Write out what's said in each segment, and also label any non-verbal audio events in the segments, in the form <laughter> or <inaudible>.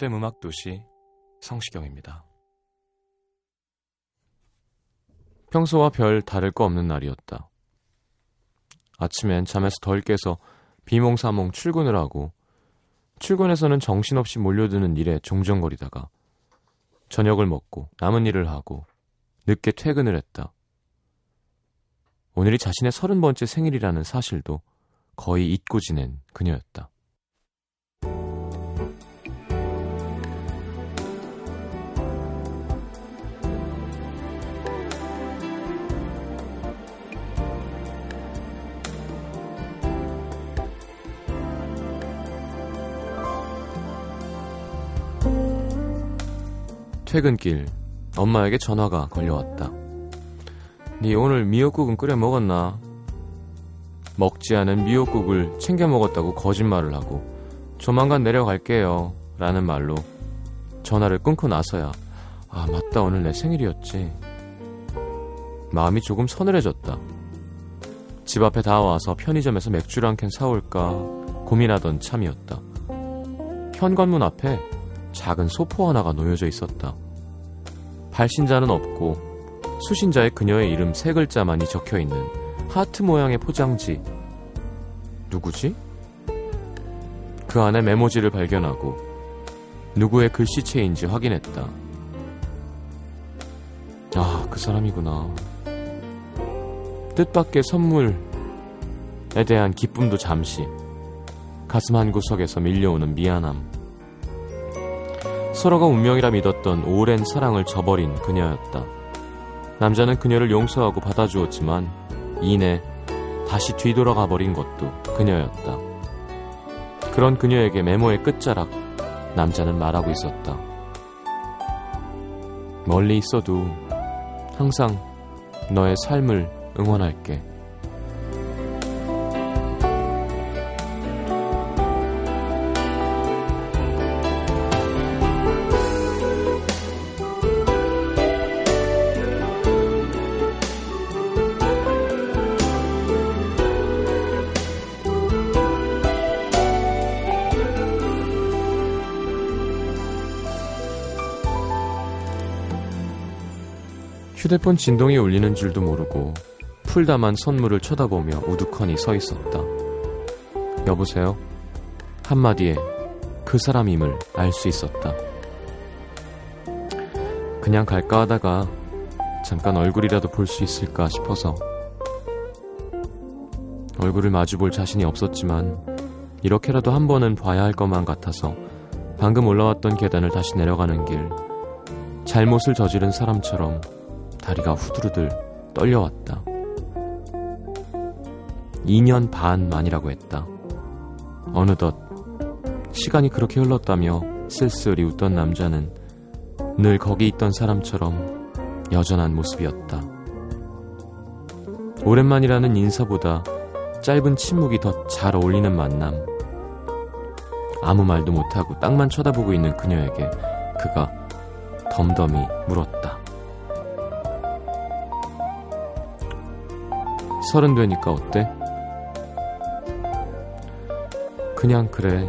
FM 음악 도시 성시경입니다. 평소와 별 다를 거 없는 날이었다. 아침엔 잠에서 덜 깨서 비몽사몽 출근을 하고 출근해서는 정신없이 몰려드는 일에 종정거리다가 저녁을 먹고 남은 일을 하고 늦게 퇴근을 했다. 오늘이 자신의 서른 번째 생일이라는 사실도 거의 잊고 지낸 그녀였다. 퇴근길 엄마에게 전화가 걸려왔다. 네 오늘 미역국은 끓여 먹었나? 먹지 않은 미역국을 챙겨 먹었다고 거짓말을 하고 조만간 내려갈게요 라는 말로 전화를 끊고 나서야 아 맞다 오늘 내 생일이었지 마음이 조금 서늘해졌다 집 앞에 다 와서 편의점에서 맥주를 한 캔 사올까 고민하던 참이었다 현관문 앞에 작은 소포 하나가 놓여져 있었다. 발신자는 없고 수신자의 그녀의 이름 세 글자만이 적혀 있는 하트 모양의 포장지. 누구지? 그 안에 메모지를 발견하고 누구의 글씨체인지 확인했다. 아, 그 사람이구나. 뜻밖의 선물에 대한 기쁨도 잠시, 가슴 한 구석에서 밀려오는 미안함. 서로가 운명이라 믿었던 오랜 사랑을 저버린 그녀였다. 남자는 그녀를 용서하고 받아주었지만 이내 다시 뒤돌아가 버린 것도 그녀였다. 그런 그녀에게 메모의 끝자락 남자는 말하고 있었다. 멀리 있어도 항상 너의 삶을 응원할게. 휴대폰 진동이 울리는 줄도 모르고 풀다만 선물을 쳐다보며 우두커니 서 있었다. 여보세요? 한마디에 그 사람임을 알 수 있었다. 그냥 갈까 하다가 잠깐 얼굴이라도 볼 수 있을까 싶어서 얼굴을 마주 볼 자신이 없었지만 이렇게라도 한 번은 봐야 할 것만 같아서 방금 올라왔던 계단을 다시 내려가는 길 잘못을 저지른 사람처럼 다리가 후두르들 떨려왔다. 2년 반 만이라고 했다. 어느덧 시간이 그렇게 흘렀다며 쓸쓸히 웃던 남자는 늘 거기 있던 사람처럼 여전한 모습이었다. 오랜만이라는 인사보다 짧은 침묵이 더 잘 어울리는 만남. 아무 말도 못하고 땅만 쳐다보고 있는 그녀에게 그가 덤덤히 물었다. 서른 되니까 어때? 그냥 그래.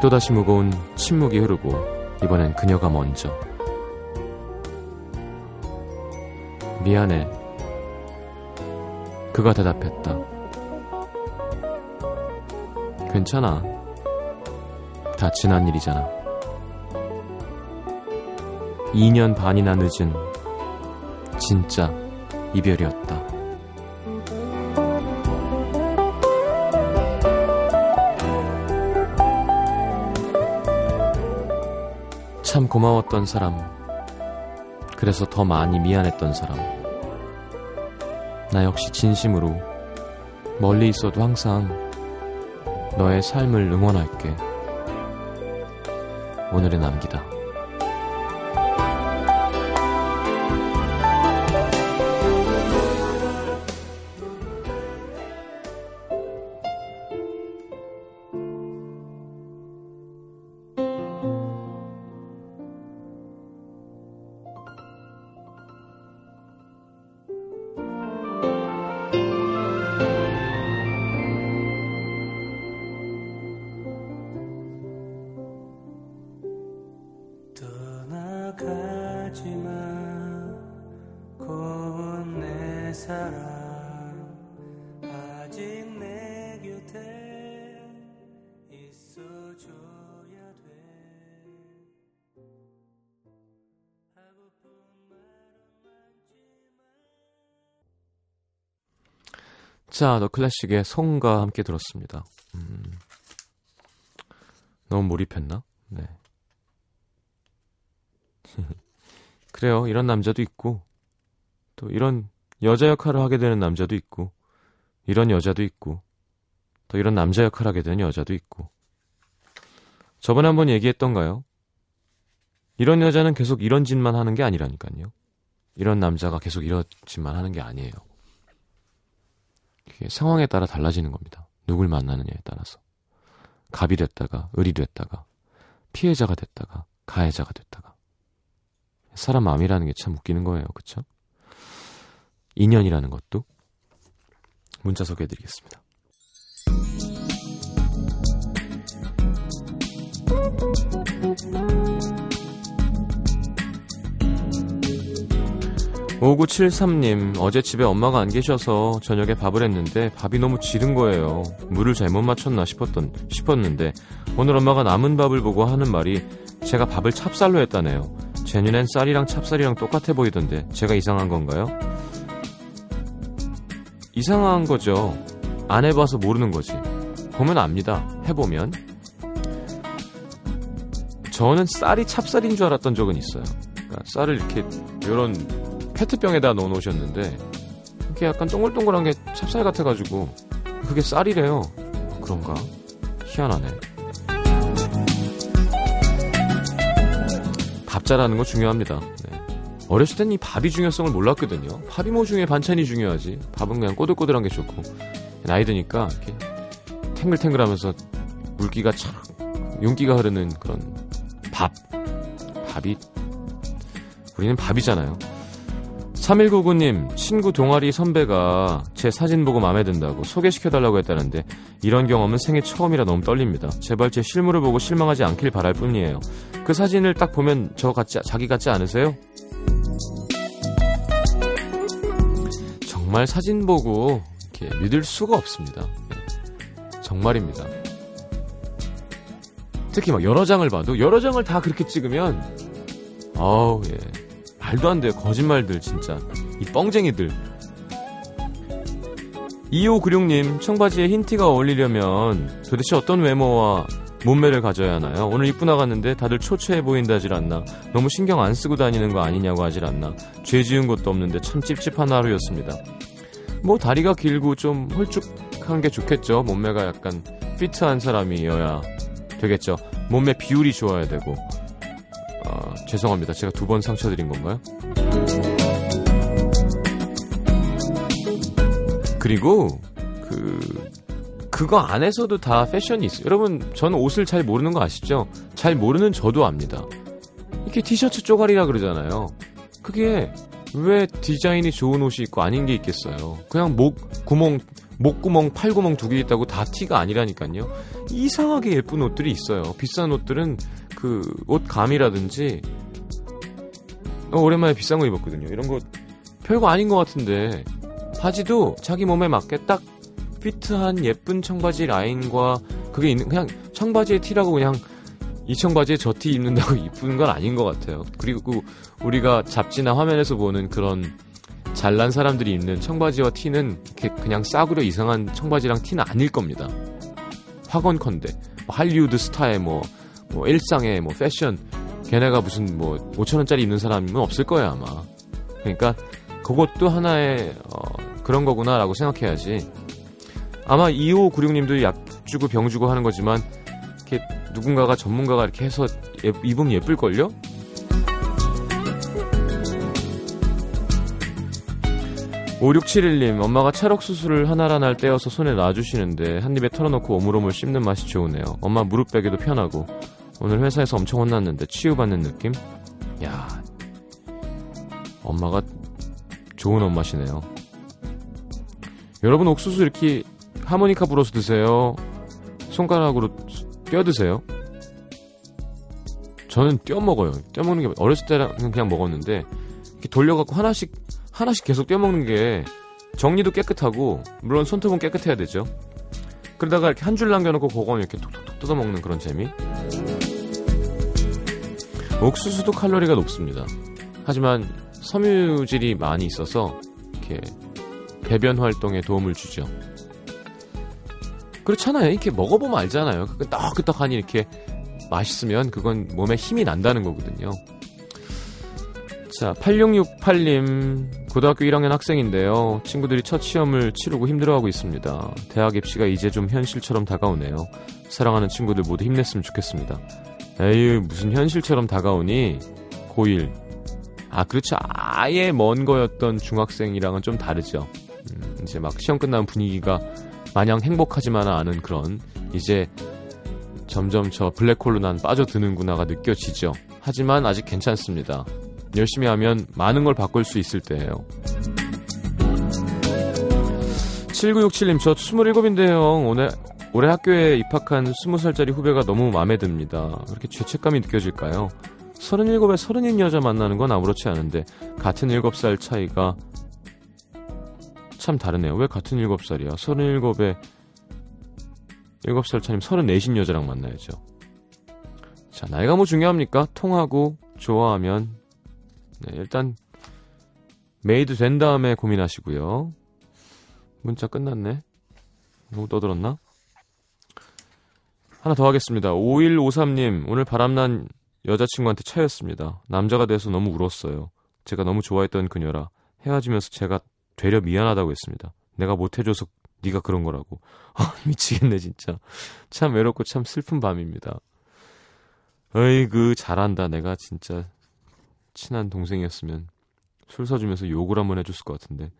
또다시 무거운 침묵이 흐르고 이번엔 그녀가 먼저. 미안해. 그가 대답했다. 괜찮아. 다 지난 일이잖아. 2년 반이나 늦은 진짜 이별이었다. 참 고마웠던 사람, 그래서 더 많이 미안했던 사람. 나 역시 진심으로 멀리 있어도 항상 너의 삶을 응원할게. 오늘의 남기다. 자, 더 클래식의 송과 함께 들었습니다. 음, 너무 몰입했나? 네. <laughs> 그래요. 이런 남자도 있고, 또 이런 여자 역할을 하게 되는 남자도 있고, 이런 여자도 있고, 또 이런 남자 역할을 하게 되는 여자도 있고. 저번에 한번 얘기했던가요? 이런 여자는 계속 이런 짓만 하는 게 아니라니까요. 이런 남자가 계속 이런 짓만 하는 게 아니에요. 상황에 따라 달라지는 겁니다. 누굴 만나느냐에 따라서. 갑이 됐다가, 을이 됐다가, 피해자가 됐다가, 가해자가 됐다가. 사람 마음이라는 게 참 웃기는 거예요. 그쵸? 인연이라는 것도 문자 소개해드리겠습니다. 5973님, 어제 집에 엄마가 안 계셔서 저녁에 밥을 했는데 밥이 너무 지른 거예요. 물을 잘못 맞췄나 싶었던, 싶었는데 오늘 엄마가 남은 밥을 보고 하는 말이 제가 밥을 찹쌀로 했다네요. 제 눈엔 쌀이랑 찹쌀이랑 똑같아 보이던데 제가 이상한 건가요? 이상한 거죠. 안 해봐서 모르는 거지. 보면 압니다. 해보면. 저는 쌀이 찹쌀인 줄 알았던 적은 있어요. 그러니까 쌀을 이렇게 이런 페트병에다 넣어 놓으셨는데 이게 약간 동글동글한 게 찹쌀 같아가지고 그게 쌀이래요. 그런가? 희한하네. 밥 잘하는 거 중요합니다. 네. 어렸을 땐 이 밥이 중요성을 몰랐거든요. 밥이 뭐 중요해 반찬이 중요하지. 밥은 그냥 꼬들꼬들한 게 좋고 나이 드니까 이렇게 탱글탱글하면서 물기가 참 윤기가 흐르는 그런 밥 밥이 우리는 밥이잖아요. 3199님, 친구 동아리 선배가 제 사진 보고 마음에 든다고 소개시켜달라고 했다는데 이런 경험은 생애 처음이라 너무 떨립니다. 제발 제 실물을 보고 실망하지 않길 바랄 뿐이에요. 그 사진을 딱 보면 저 같지, 자기 같지 않으세요? 정말 사진 보고 이렇게 믿을 수가 없습니다. 네. 정말입니다. 특히 막 여러 장을 봐도 여러 장을 다 그렇게 찍으면 아우 예. 말도 안 돼요. 거짓말들 진짜. 이 뻥쟁이들. 2596님, 청바지에 흰 티가 어울리려면 도대체 어떤 외모와 몸매를 가져야 하나요? 오늘 입고 나갔는데 다들 초췌해 보인다 하질 않나? 너무 신경 안 쓰고 다니는 거 아니냐고 하질 않나? 죄 지은 것도 없는데 참 찝찝한 하루였습니다. 뭐 다리가 길고 좀 홀쭉한 게 좋겠죠. 몸매가 약간 피트한 사람이어야 되겠죠. 몸매 비율이 좋아야 되고 아, 죄송합니다. 제가 두 번 상처드린 건가요? 그리고 그 그거 안에서도 다 패션이 있어요. 여러분, 저는 옷을 잘 모르는 거 아시죠? 잘 모르는 저도 압니다. 이렇게 티셔츠 쪼가리라 그러잖아요. 그게 왜 디자인이 좋은 옷이 있고 아닌 게 있겠어요. 그냥 목 구멍 목구멍, 팔구멍 두 개 있다고 다 티가 아니라니까요. 이상하게 예쁜 옷들이 있어요. 비싼 옷들은 그 옷 감이라든지 어, 오랜만에 비싼 거 입었거든요. 이런 거 별거 아닌 것 같은데 바지도 자기 몸에 맞게 딱 피트한 예쁜 청바지 라인과 그게 있는 그냥 청바지에 티라고 그냥 이 청바지에 저 티 입는다고 <laughs> 이쁜 건 아닌 것 같아요. 그리고 우리가 잡지나 화면에서 보는 그런 잘난 사람들이 입는 청바지와 티는 그냥 싸구려 이상한 청바지랑 티는 아닐 겁니다. 확언컨대 뭐 할리우드 스타의 뭐, 뭐 일상의 뭐 패션 걔네가 무슨 뭐 5천 원짜리 입는 사람이면 없을 거예요, 아마. 그러니까 그것도 하나의 어, 그런 거구나라고 생각해야지. 아마 2596님도 약 주고 병 주고 하는 거지만 이렇게 누군가가 전문가가 이렇게 해서 예, 입으면 예쁠걸요? (5671님) 엄마가 찰옥 수술을 하나하나 떼어서 손에 놔주시는데 한 입에 털어놓고 오물오물 씹는 맛이 좋으네요 엄마 무릎 베기도 편하고 오늘 회사에서 엄청 혼났는데 치유받는 느낌? 야 엄마가 좋은 엄마시네요. 여러분 옥수수 이렇게 하모니카 불어서 드세요. 손가락으로 떼어 드세요. 저는 떼어 먹어요. 떼어 먹는 게 어렸을 때는 그냥 먹었는데 이렇게 돌려갖고 하나씩 하나씩 계속 떼어 먹는 게 정리도 깨끗하고 물론 손톱은 깨끗해야 되죠. 그러다가 이렇게 한 줄 남겨놓고 그거는 이렇게 톡톡톡 뜯어 먹는 그런 재미. 옥수수도 칼로리가 높습니다. 하지만 섬유질이 많이 있어서 이렇게 배변 활동에 도움을 주죠. 그렇잖아요. 이렇게 먹어보면 알잖아요. 끄떡끄떡하니 이렇게 맛있으면 그건 몸에 힘이 난다는 거거든요. 자, 8668님, 고등학교 1학년 학생인데요. 친구들이 첫 시험을 치르고 힘들어하고 있습니다. 대학 입시가 이제 좀 현실처럼 다가오네요. 사랑하는 친구들 모두 힘냈으면 좋겠습니다. 에휴, 무슨 현실처럼 다가오니? 고1. 아, 그렇죠. 아예 먼 거였던 중학생이랑은 좀 다르죠. 음, 이제 막 시험 끝나면 분위기가 마냥 행복하지만은 않은 그런, 이제 점점 저 블랙홀로 난 빠져드는구나가 느껴지죠. 하지만 아직 괜찮습니다. 열심히 하면 많은 걸 바꿀 수 있을 때예요. 7967님, 저 27인데요. 오늘 올해 학교에 입학한 20살짜리 후배가 너무 마음에 듭니다. 그렇게 죄책감이 느껴질까요? 37에 30인 여자 만나는 건 아무렇지 않은데 같은 7살 차이가 참 다르네요. 왜 같은 7살이야? 37에 7살 차이면 34인 여자랑 만나야죠. 자, 나이가 뭐 중요합니까? 통하고 좋아하면 네, 일단 made 된 다음에 고민하시고요. 문자 끝났네. 너무 떠들었나? 하나 더 하겠습니다. 5153님, 오늘 바람난 여자친구한테 차였습니다. 남자가 돼서 너무 울었어요. 제가 너무 좋아했던 그녀라 헤어지면서 제가 되려 미안하다고 했습니다. 내가 못해줘서 네가 그런 거라고. 아, <laughs> 미치겠네 진짜. 참 외롭고 참 슬픈 밤입니다. 어이그 잘한다. 내가 진짜 친한 동생이었으면 술 사주면서 욕을 한번 해줬을 것 같은데.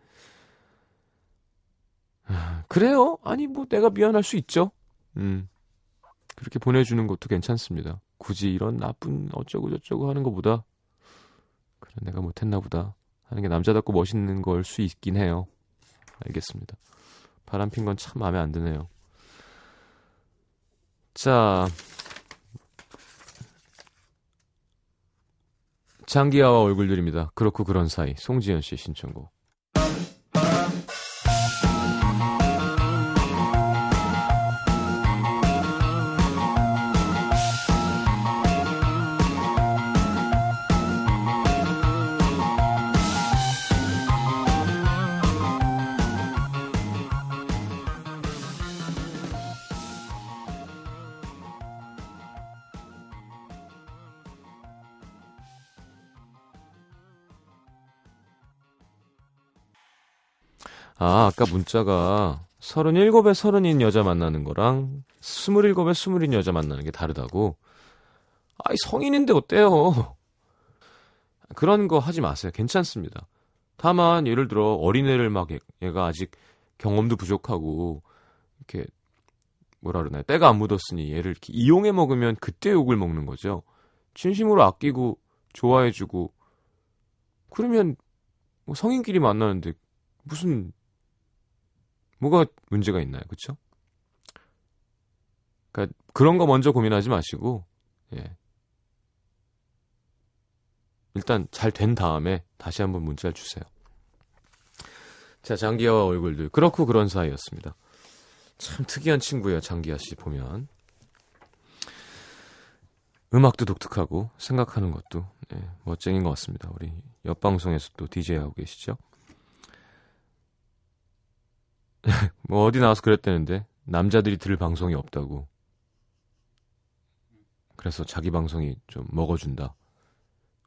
아, 그래요? 아니 뭐 내가 미안할 수 있죠. 음. 그렇게 보내주는 것도 괜찮습니다. 굳이 이런 나쁜 어쩌고 저쩌고 하는 것보다 그래 내가 못했나 보다 하는 게 남자답고 멋있는 걸 수 있긴 해요. 알겠습니다. 바람 핀 건 참 마음에 안 드네요. 자, 장기하와 얼굴들입니다. 그렇고 그런 사이 송지현 씨 신청곡. 아, 아까 문자가 37에 30인 여자 만나는 거랑 27에 20인 여자 만나는 게 다르다고. 아이, 성인인데 어때요? 그런 거 하지 마세요. 괜찮습니다. 다만, 예를 들어, 어린애를 막 얘가 아직 경험도 부족하고, 이렇게, 뭐라 그러나요? 때가 안 묻었으니 얘를 이용해 먹으면 그때 욕을 먹는 거죠. 진심으로 아끼고, 좋아해주고, 그러면, 뭐 성인끼리 만나는데, 무슨 뭐가 문제가 있나요? 그쵸? 그러니까 그런 거 먼저 고민하지 마시고 예. 일단 잘 된 다음에 다시 한번 문자를 주세요. 자, 장기하와 얼굴들. 그렇고 그런 사이였습니다. 참 특이한 친구예요, 장기하 씨 보면. 음악도 독특하고 생각하는 것도 예, 멋쟁인 것 같습니다. 우리 옆 방송에서 또 DJ 하고 계시죠? <laughs> 뭐 어디 나와서 그랬다는데 남자들이 들을 방송이 없다고. 그래서 자기 방송이 좀 먹어준다.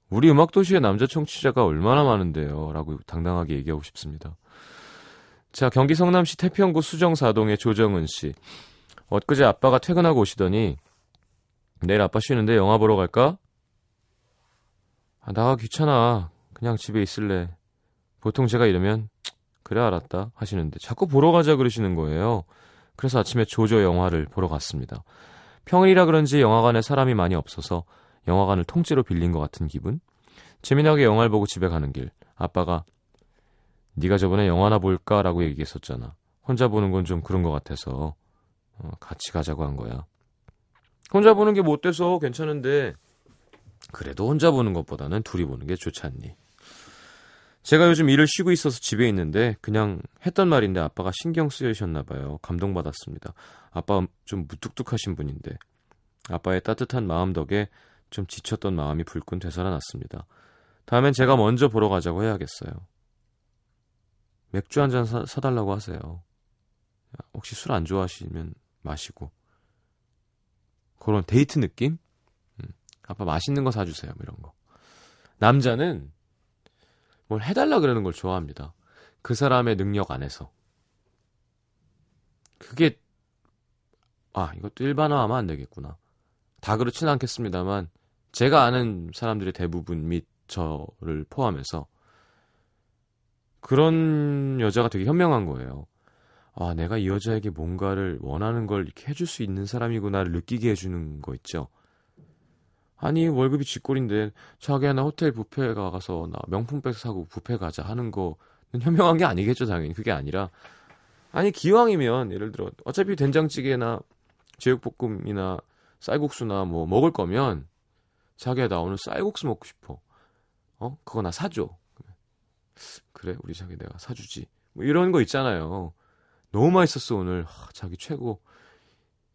우리 음악도시의 남자 청취자가 얼마나 많은데요. 라고 당당하게 얘기하고 싶습니다. 자, 경기 성남시 태평구 수정사동의 조정은 씨. 엊그제 아빠가 퇴근하고 오시더니 내일 아빠 쉬는데 영화 보러 갈까? 아, 나가 귀찮아. 그냥 집에 있을래. 보통 제가 이러면 그래 알았다 하시는데 자꾸 보러 가자 그러시는 거예요. 그래서 아침에 조조 영화를 보러 갔습니다. 평일이라 그런지 영화관에 사람이 많이 없어서 영화관을 통째로 빌린 것 같은 기분? 재미나게 영화를 보고 집에 가는 길 아빠가 네가 저번에 영화나 볼까 라고 얘기했었잖아. 혼자 보는 건 좀 그런 것 같아서 어, 같이 가자고 한 거야. 혼자 보는 게 못 돼서 괜찮은데 그래도 혼자 보는 것보다는 둘이 보는 게 좋지 않니? 제가 요즘 일을 쉬고 있어서 집에 있는데 그냥 했던 말인데 아빠가 신경 쓰이셨나 봐요. 감동받았습니다. 아빠 좀 무뚝뚝하신 분인데 아빠의 따뜻한 마음 덕에 좀 지쳤던 마음이 불끈 되살아났습니다. 다음엔 제가 먼저 보러 가자고 해야겠어요. 맥주 한 잔 사달라고 하세요. 혹시 술 안 좋아하시면 마시고. 그런 데이트 느낌? 음, 아빠 맛있는 거 사주세요. 뭐 이런 거. 남자는 뭘 해달라 그러는 걸 좋아합니다. 그 사람의 능력 안에서. 그게, 아, 이것도 일반화하면 안 되겠구나. 다 그렇진 않겠습니다만, 제가 아는 사람들의 대부분 및 저를 포함해서, 그런 여자가 되게 현명한 거예요. 아, 내가 이 여자에게 뭔가를 원하는 걸 이렇게 해줄 수 있는 사람이구나를 느끼게 해주는 거 있죠. 아니 월급이 쥐꼴인데 자기야 나 호텔 뷔페 가서 나 명품백 사고 뷔페 가자 하는 거는 현명한 게 아니겠죠 당연히. 그게 아니라. 아니 기왕이면 예를 들어 어차피 된장찌개나 제육볶음이나 쌀국수나 뭐 먹을 거면 자기야 나 오늘 쌀국수 먹고 싶어. 어? 그거 나 사줘. 그래 우리 자기 내가 사주지. 뭐 이런 거 있잖아요. 너무 맛있었어 오늘. 하, 자기 최고.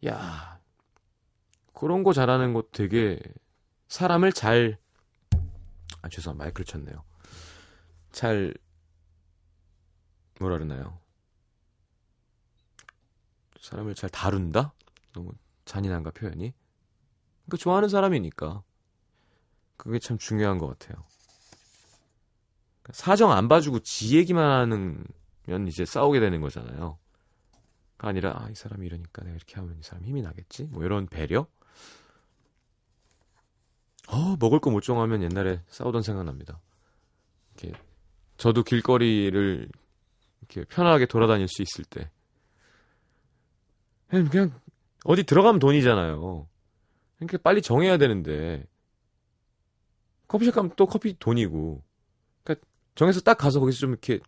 야 그런 거 잘하는 거 되게 사람을 잘, 아, 죄송합니다. 마이크를 쳤네요. 잘, 뭐라 그러나요? 사람을 잘 다룬다? 너무 잔인한가, 표현이? 그러니까 좋아하는 사람이니까. 그게 참 중요한 것 같아요. 그러니까 사정 안 봐주고 지 얘기만 하는 면 이제 싸우게 되는 거잖아요. 아니라, 아, 이 사람이 이러니까 내가 이렇게 하면 이 사람 힘이 나겠지? 뭐 이런 배려? 어, 먹을 거 못 정하면 옛날에 싸우던 생각납니다. 이렇게 저도 길거리를 이렇게 편하게 돌아다닐 수 있을 때 그냥, 어디 들어가면 돈이잖아요. 그러니까 빨리 정해야 되는데 커피숍 가면 또 커피 돈이고 그러니까 정해서 딱 가서 거기서 좀 이렇게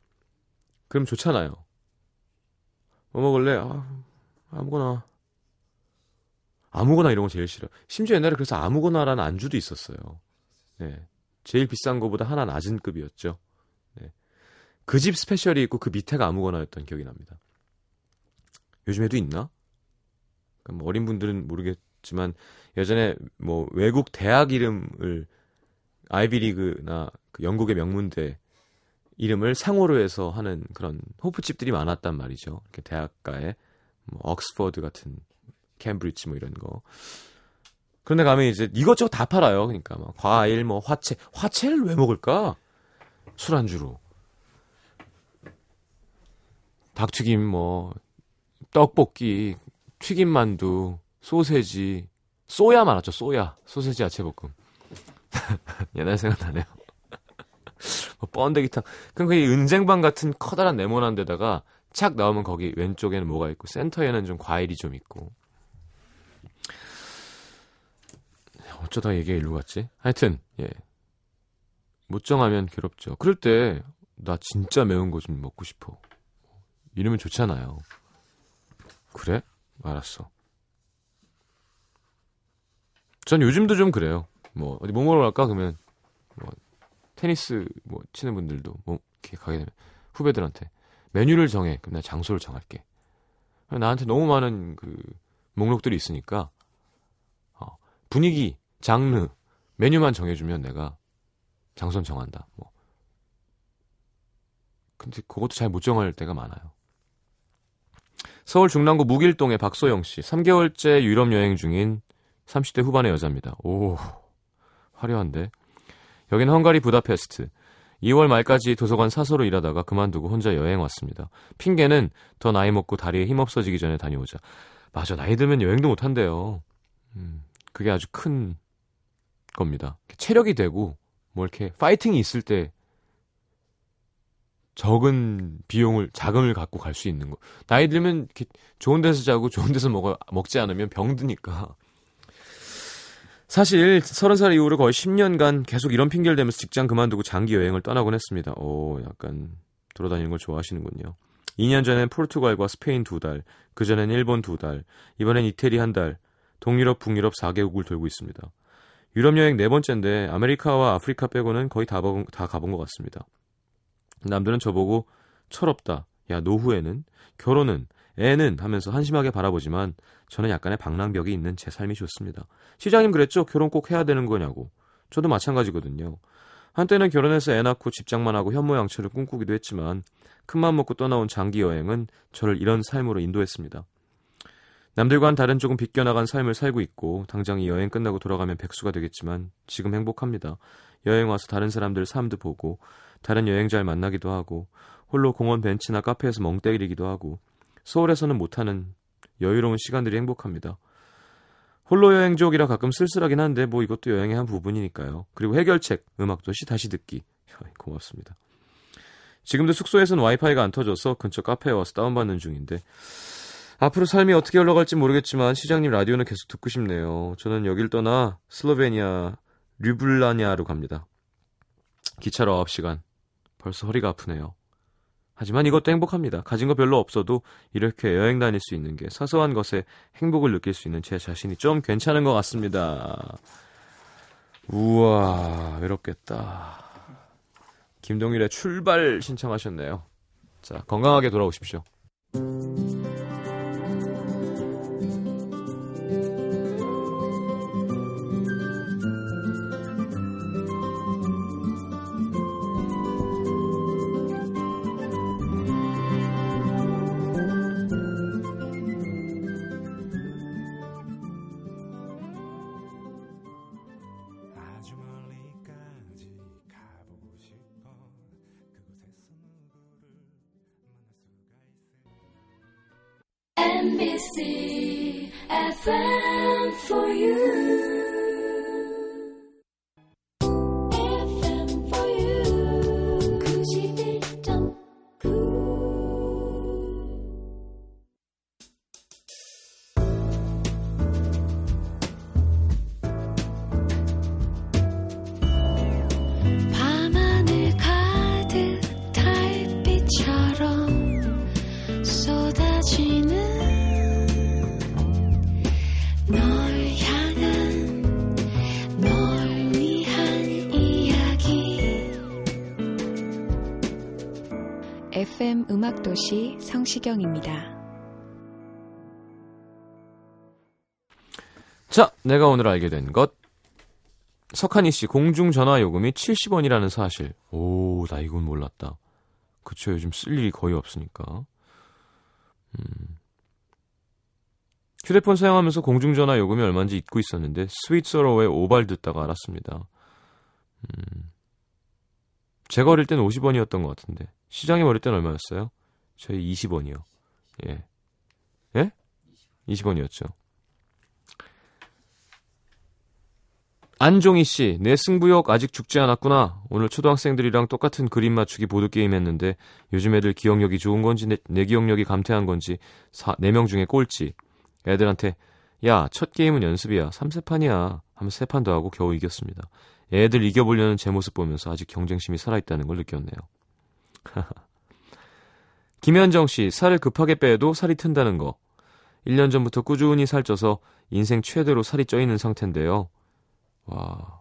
그럼 좋잖아요. 뭐 먹을래? 아, 아무거나 아무거나 이런 거 제일 싫어. 심지어 옛날에 그래서 아무거나라는 안주도 있었어요. 네. 제일 비싼 거보다 하나 낮은 급이었죠. 네. 그 집 스페셜이 있고 그 밑에가 아무거나였던 기억이 납니다. 요즘에도 있나? 그러니까 뭐 어린 분들은 모르겠지만 예전에 뭐 외국 대학 이름을 아이비리그나 그 영국의 명문대 이름을 상호로 해서 하는 그런 호프집들이 많았단 말이죠. 이렇게 대학가에 뭐 옥스퍼드 같은 캠브리지 뭐 이런 거. 그런데 가면 이제 이것저것 다 팔아요. 그러니까 뭐 과일, 뭐 화채, 화채를 왜 먹을까? 술안주로. 닭튀김, 뭐 떡볶이, 튀김만두, 소세지, 쏘야 많았죠. 쏘야, 소세지 야채볶음. <laughs> 옛날 생각나네요. <laughs> 뭐 번데기탕. 그럼 그 은쟁반 같은 커다란 네모난 데다가 착 나오면 거기 왼쪽에는 뭐가 있고 센터에는 좀 과일이 좀 있고 어쩌다 얘기가 일로 갔지? 하여튼, 예. 못 정하면 괴롭죠. 그럴 때, 나 진짜 매운 거 좀 먹고 싶어. 이러면 좋잖아요. 그래? 알았어. 전 요즘도 좀 그래요. 뭐, 어디 뭐 먹으러 갈까? 그러면, 뭐, 테니스 뭐 치는 분들도 뭐, 이렇게 가게 되면, 후배들한테, 메뉴를 정해. 그럼 나 장소를 정할게. 나한테 너무 많은 그, 목록들이 있으니까, 어, 분위기, 장르, 메뉴만 정해주면 내가 장선 정한다. 뭐. 근데 그것도 잘 못 정할 때가 많아요. 서울 중랑구 무길동의 박소영 씨, 3개월째 유럽 여행 중인 30대 후반의 여자입니다. 오, 화려한데. 여기는 헝가리 부다페스트. 2월 말까지 도서관 사서로 일하다가 그만두고 혼자 여행 왔습니다. 핑계는 더 나이 먹고 다리에 힘 없어지기 전에 다녀오자. 맞아, 나이 들면 여행도 못 한대요. 음, 그게 아주 큰 겁니다. 체력이 되고, 뭐 이렇게 파이팅이 있을 때 적은 비용을 자금을 갖고 갈 수 있는 거. 나이 들면 좋은 데서 자고 좋은 데서 먹어 먹지 않으면 병드니까. 사실 30살 이후로 거의 10년간 계속 이런 핑계를 대면서 직장 그만두고 장기 여행을 떠나곤 했습니다. 오, 약간 돌아다니는 걸 좋아하시는군요. 2년 전엔 포르투갈과 스페인 두 달, 그전엔 일본 두 달, 이번엔 이태리 한 달, 동유럽, 북유럽 4개국을 돌고 있습니다. 유럽 여행 네 번째인데 아메리카와 아프리카 빼고는 거의 다, 다 가본 것 같습니다. 남들은 저보고 철없다. 야, 노후에는, 결혼은, 애는 하면서 한심하게 바라보지만 저는 약간의 방랑벽이 있는 제 삶이 좋습니다. 시장님 그랬죠? 결혼 꼭 해야 되는 거냐고. 저도 마찬가지거든요. 한때는 결혼해서 애 낳고 집장만 하고 현모양처를 꿈꾸기도 했지만 큰맘 먹고 떠나온 장기 여행은 저를 이런 삶으로 인도했습니다. 남들과는 다른 조금 비껴나간 삶을 살고 있고 당장 이 여행 끝나고 돌아가면 백수가 되겠지만 지금 행복합니다. 여행 와서 다른 사람들 삶도 보고 다른 여행자를 만나기도 하고 홀로 공원 벤치나 카페에서 멍 때리기도 하고 서울에서는 못하는 여유로운 시간들이 행복합니다. 홀로 여행족이라 가끔 쓸쓸하긴 한데 뭐 이것도 여행의 한 부분이니까요. 그리고 해결책, 음악도시 다시 듣기. 고맙습니다. 지금도 숙소에서는 와이파이가 안 터져서 근처 카페에 와서 다운받는 중인데 앞으로 삶이 어떻게 흘러갈지 모르겠지만 시장님 라디오는 계속 듣고 싶네요. 저는 여길 떠나 슬로베니아 류블라냐로 갑니다. 기차로 9시간. 벌써 허리가 아프네요. 하지만 이것도 행복합니다. 가진 거 별로 없어도 이렇게 여행 다닐 수 있는 게 사소한 것에 행복을 느낄 수 있는 제 자신이 좀 괜찮은 것 같습니다. 우와, 외롭겠다. 김동일의 출발 신청하셨네요. 자, 건강하게 돌아오십시오. FM 음악도시 성시경입니다. 자, 내가 오늘 알게 된 것. 석한이 씨 공중 전화 요금이 70원이라는 사실. 오, 나 이건 몰랐다. 그쵸, 요즘 쓸 일이 거의 없으니까. 음. 휴대폰 사용하면서 공중전화 요금이 얼마인지 잊고 있었는데 스윗 서로의 오발 듣다가 알았습니다. 음. 제가 어릴 때는 50원이었던 것 같은데 시장에 어릴 때는 얼마였어요? 저희 20원이요. 예. 예? 20원이었죠. 안종희 씨, 내 승부욕 아직 죽지 않았구나. 오늘 초등학생들이랑 똑같은 그림 맞추기 보드게임 했는데 요즘 애들 기억력이 좋은 건지 내, 내 기억력이 감퇴한 건지 4, 4명 중에 꼴찌. 애들한테 야, 첫 게임은 연습이야. 3세판이야. 하면 3판 더 하고 겨우 이겼습니다. 애들 이겨보려는 제 모습 보면서 아직 경쟁심이 살아있다는 걸 느꼈네요. <laughs> 김현정 씨, 살을 급하게 빼도 살이 튼다는 거. 1년 전부터 꾸준히 살쪄서 인생 최대로 살이 쪄 있는 상태인데요. 와.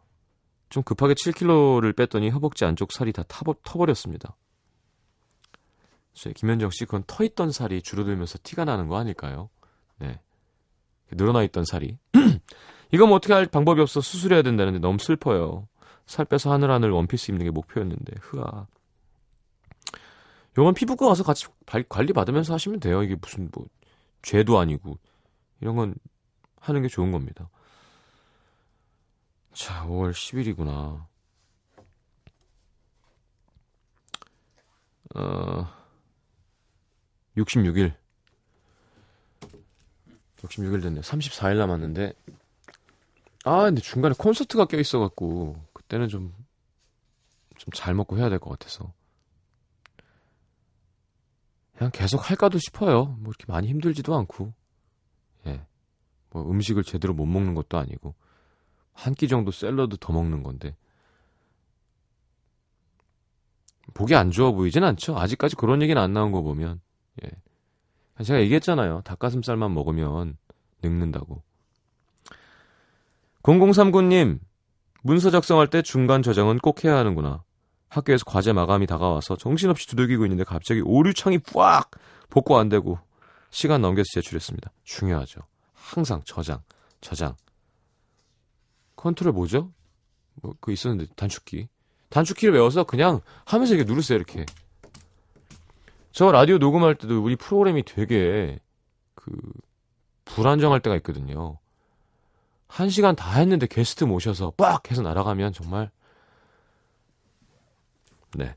좀 급하게 7kg를 뺐더니 허벅지 안쪽 살이 다 타버, 터버렸습니다. 김현정 씨, 그건 터 있던 살이 줄어들면서 티가 나는 거 아닐까요? 네. 늘어나 있던 살이. <clears throat> 이거 뭐 어떻게 할 방법이 없어 수술해야 된다는데 너무 슬퍼요. 살 빼서 하늘하늘 원피스 입는 게 목표였는데, 흐아. 요건 피부과 가서 같이 관리 받으면서 하시면 돼요. 이게 무슨 뭐 죄도 아니고 이런 건 하는 게 좋은 겁니다. 자, 5월 10일이구나. 어, 66일. 66일 됐네. 34일 남았는데. 아, 근데 중간에 콘서트가 껴있어갖고, 그때는 좀, 좀 잘 먹고 해야 될 것 같아서. 그냥 계속 할까도 싶어요. 뭐 이렇게 많이 힘들지도 않고. 예. 뭐 음식을 제대로 못 먹는 것도 아니고. 한 끼 정도 샐러드 더 먹는 건데. 보기 안 좋아 보이진 않죠. 아직까지 그런 얘기는 안 나온 거 보면. 예. 제가 얘기했잖아요. 닭가슴살만 먹으면 늙는다고. 0039님, 문서 작성할 때 중간 저장은 꼭 해야 하는구나. 학교에서 과제 마감이 다가와서 정신없이 두들기고 있는데 갑자기 오류창이 푸악! 복구 안 되고 시간 넘겨서 제출했습니다. 중요하죠. 항상 저장, 저장. 컨트롤 뭐죠? 뭐, 그 있었는데, 단축키. 단축키를 외워서 그냥 하면서 이렇게 누르세요, 이렇게. 저 라디오 녹음할 때도 우리 프로그램이 되게 그 불안정할 때가 있거든요. 한 시간 다 했는데 게스트 모셔서 빡 해서 날아가면 정말 네.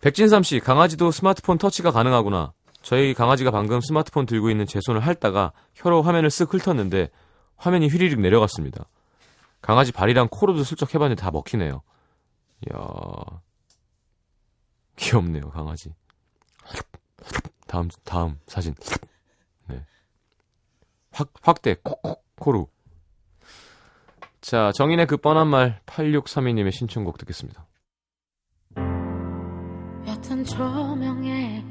백진삼 씨, 강아지도 스마트폰 터치가 가능하구나. 저희 강아지가 방금 스마트폰 들고 있는 제 손을 핥다가 혀로 화면을 쓱 훑었는데 화면이 휘리릭 내려갔습니다. 강아지 발이랑 코로도 슬쩍 해봤는데 다 먹히네요. 이야. 귀엽네요, 강아지. 다음, 다음 사진. 네. 확, 확대, 콕콕, 코루. 자, 정인의 그 뻔한 말 8632님의 신청곡 듣겠습니다. 옅은 조명에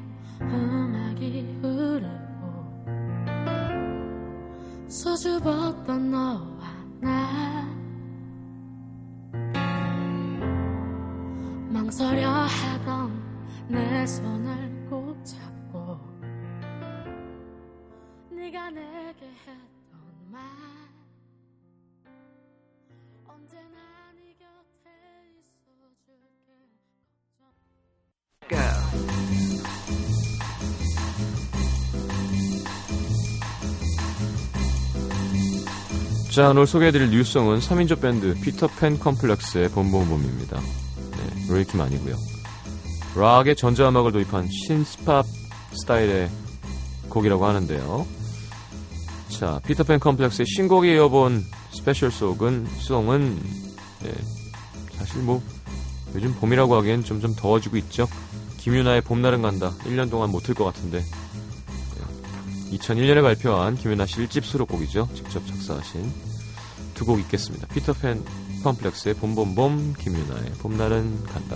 음악이 흐르고 수줍었던 너와 나 망설여 하던 내 손을 꼭 잡고 네가 내게 했던 말 자, 오늘 소개해드릴 new song은 3인조 밴드 피터팬 컴플렉스의 봄봄봄입니다. 네, 로이킴 아니고요. 락에 전자음악을 도입한 synth pop 스타일의 곡이라고 하는데요. 자, 피터팬 컴플렉스의 신곡에 이어본 special 속은 song은 네, 사실 뭐 요즘 봄이라고 하기엔 점점 더워지고 있죠. 김윤아의 봄날은 간다. 1년 동안 못 틀 것 같은데. 네. 2001년에 발표한 김윤아 씨 1집 수록곡이죠. 직접 작사하신 두 곡 있겠습니다. 피터팬 컴플렉스의 봄봄봄, 김유나의 봄날은 간다.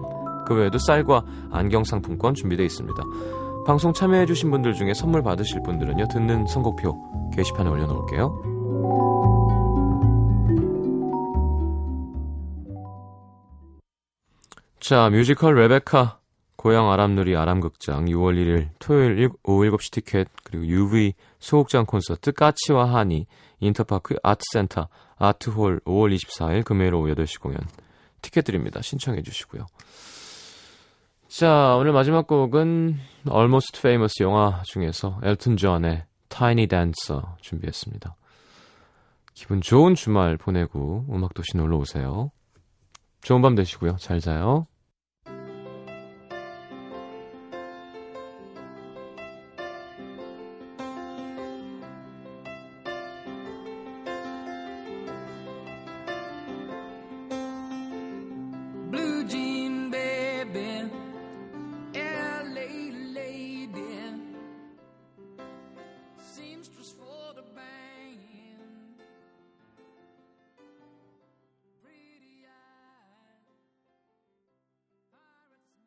그 외에도 쌀과 안경 상품권 준비되어 있습니다. 방송 참여해주신 분들 중에 선물 받으실 분들은요, 듣는 선곡표 게시판에 올려놓을게요. 자, 뮤지컬 레베카, 고양 아람누리 아람극장 6월 1일 토요일 오후 7시 티켓, 그리고 UV 소극장 콘서트 까치와 하니, 인터파크 아트센터, 아트홀 5월 24일 금요일 오후 8시 공연. 티켓 드립니다. 신청해 주시고요. 자, 오늘 마지막 곡은 Almost Famous 영화 중에서 엘튼 존의 Tiny Dancer 준비했습니다. 기분 좋은 주말 보내고 음악도시 놀러 오세요. 좋은 밤 되시고요. 잘 자요.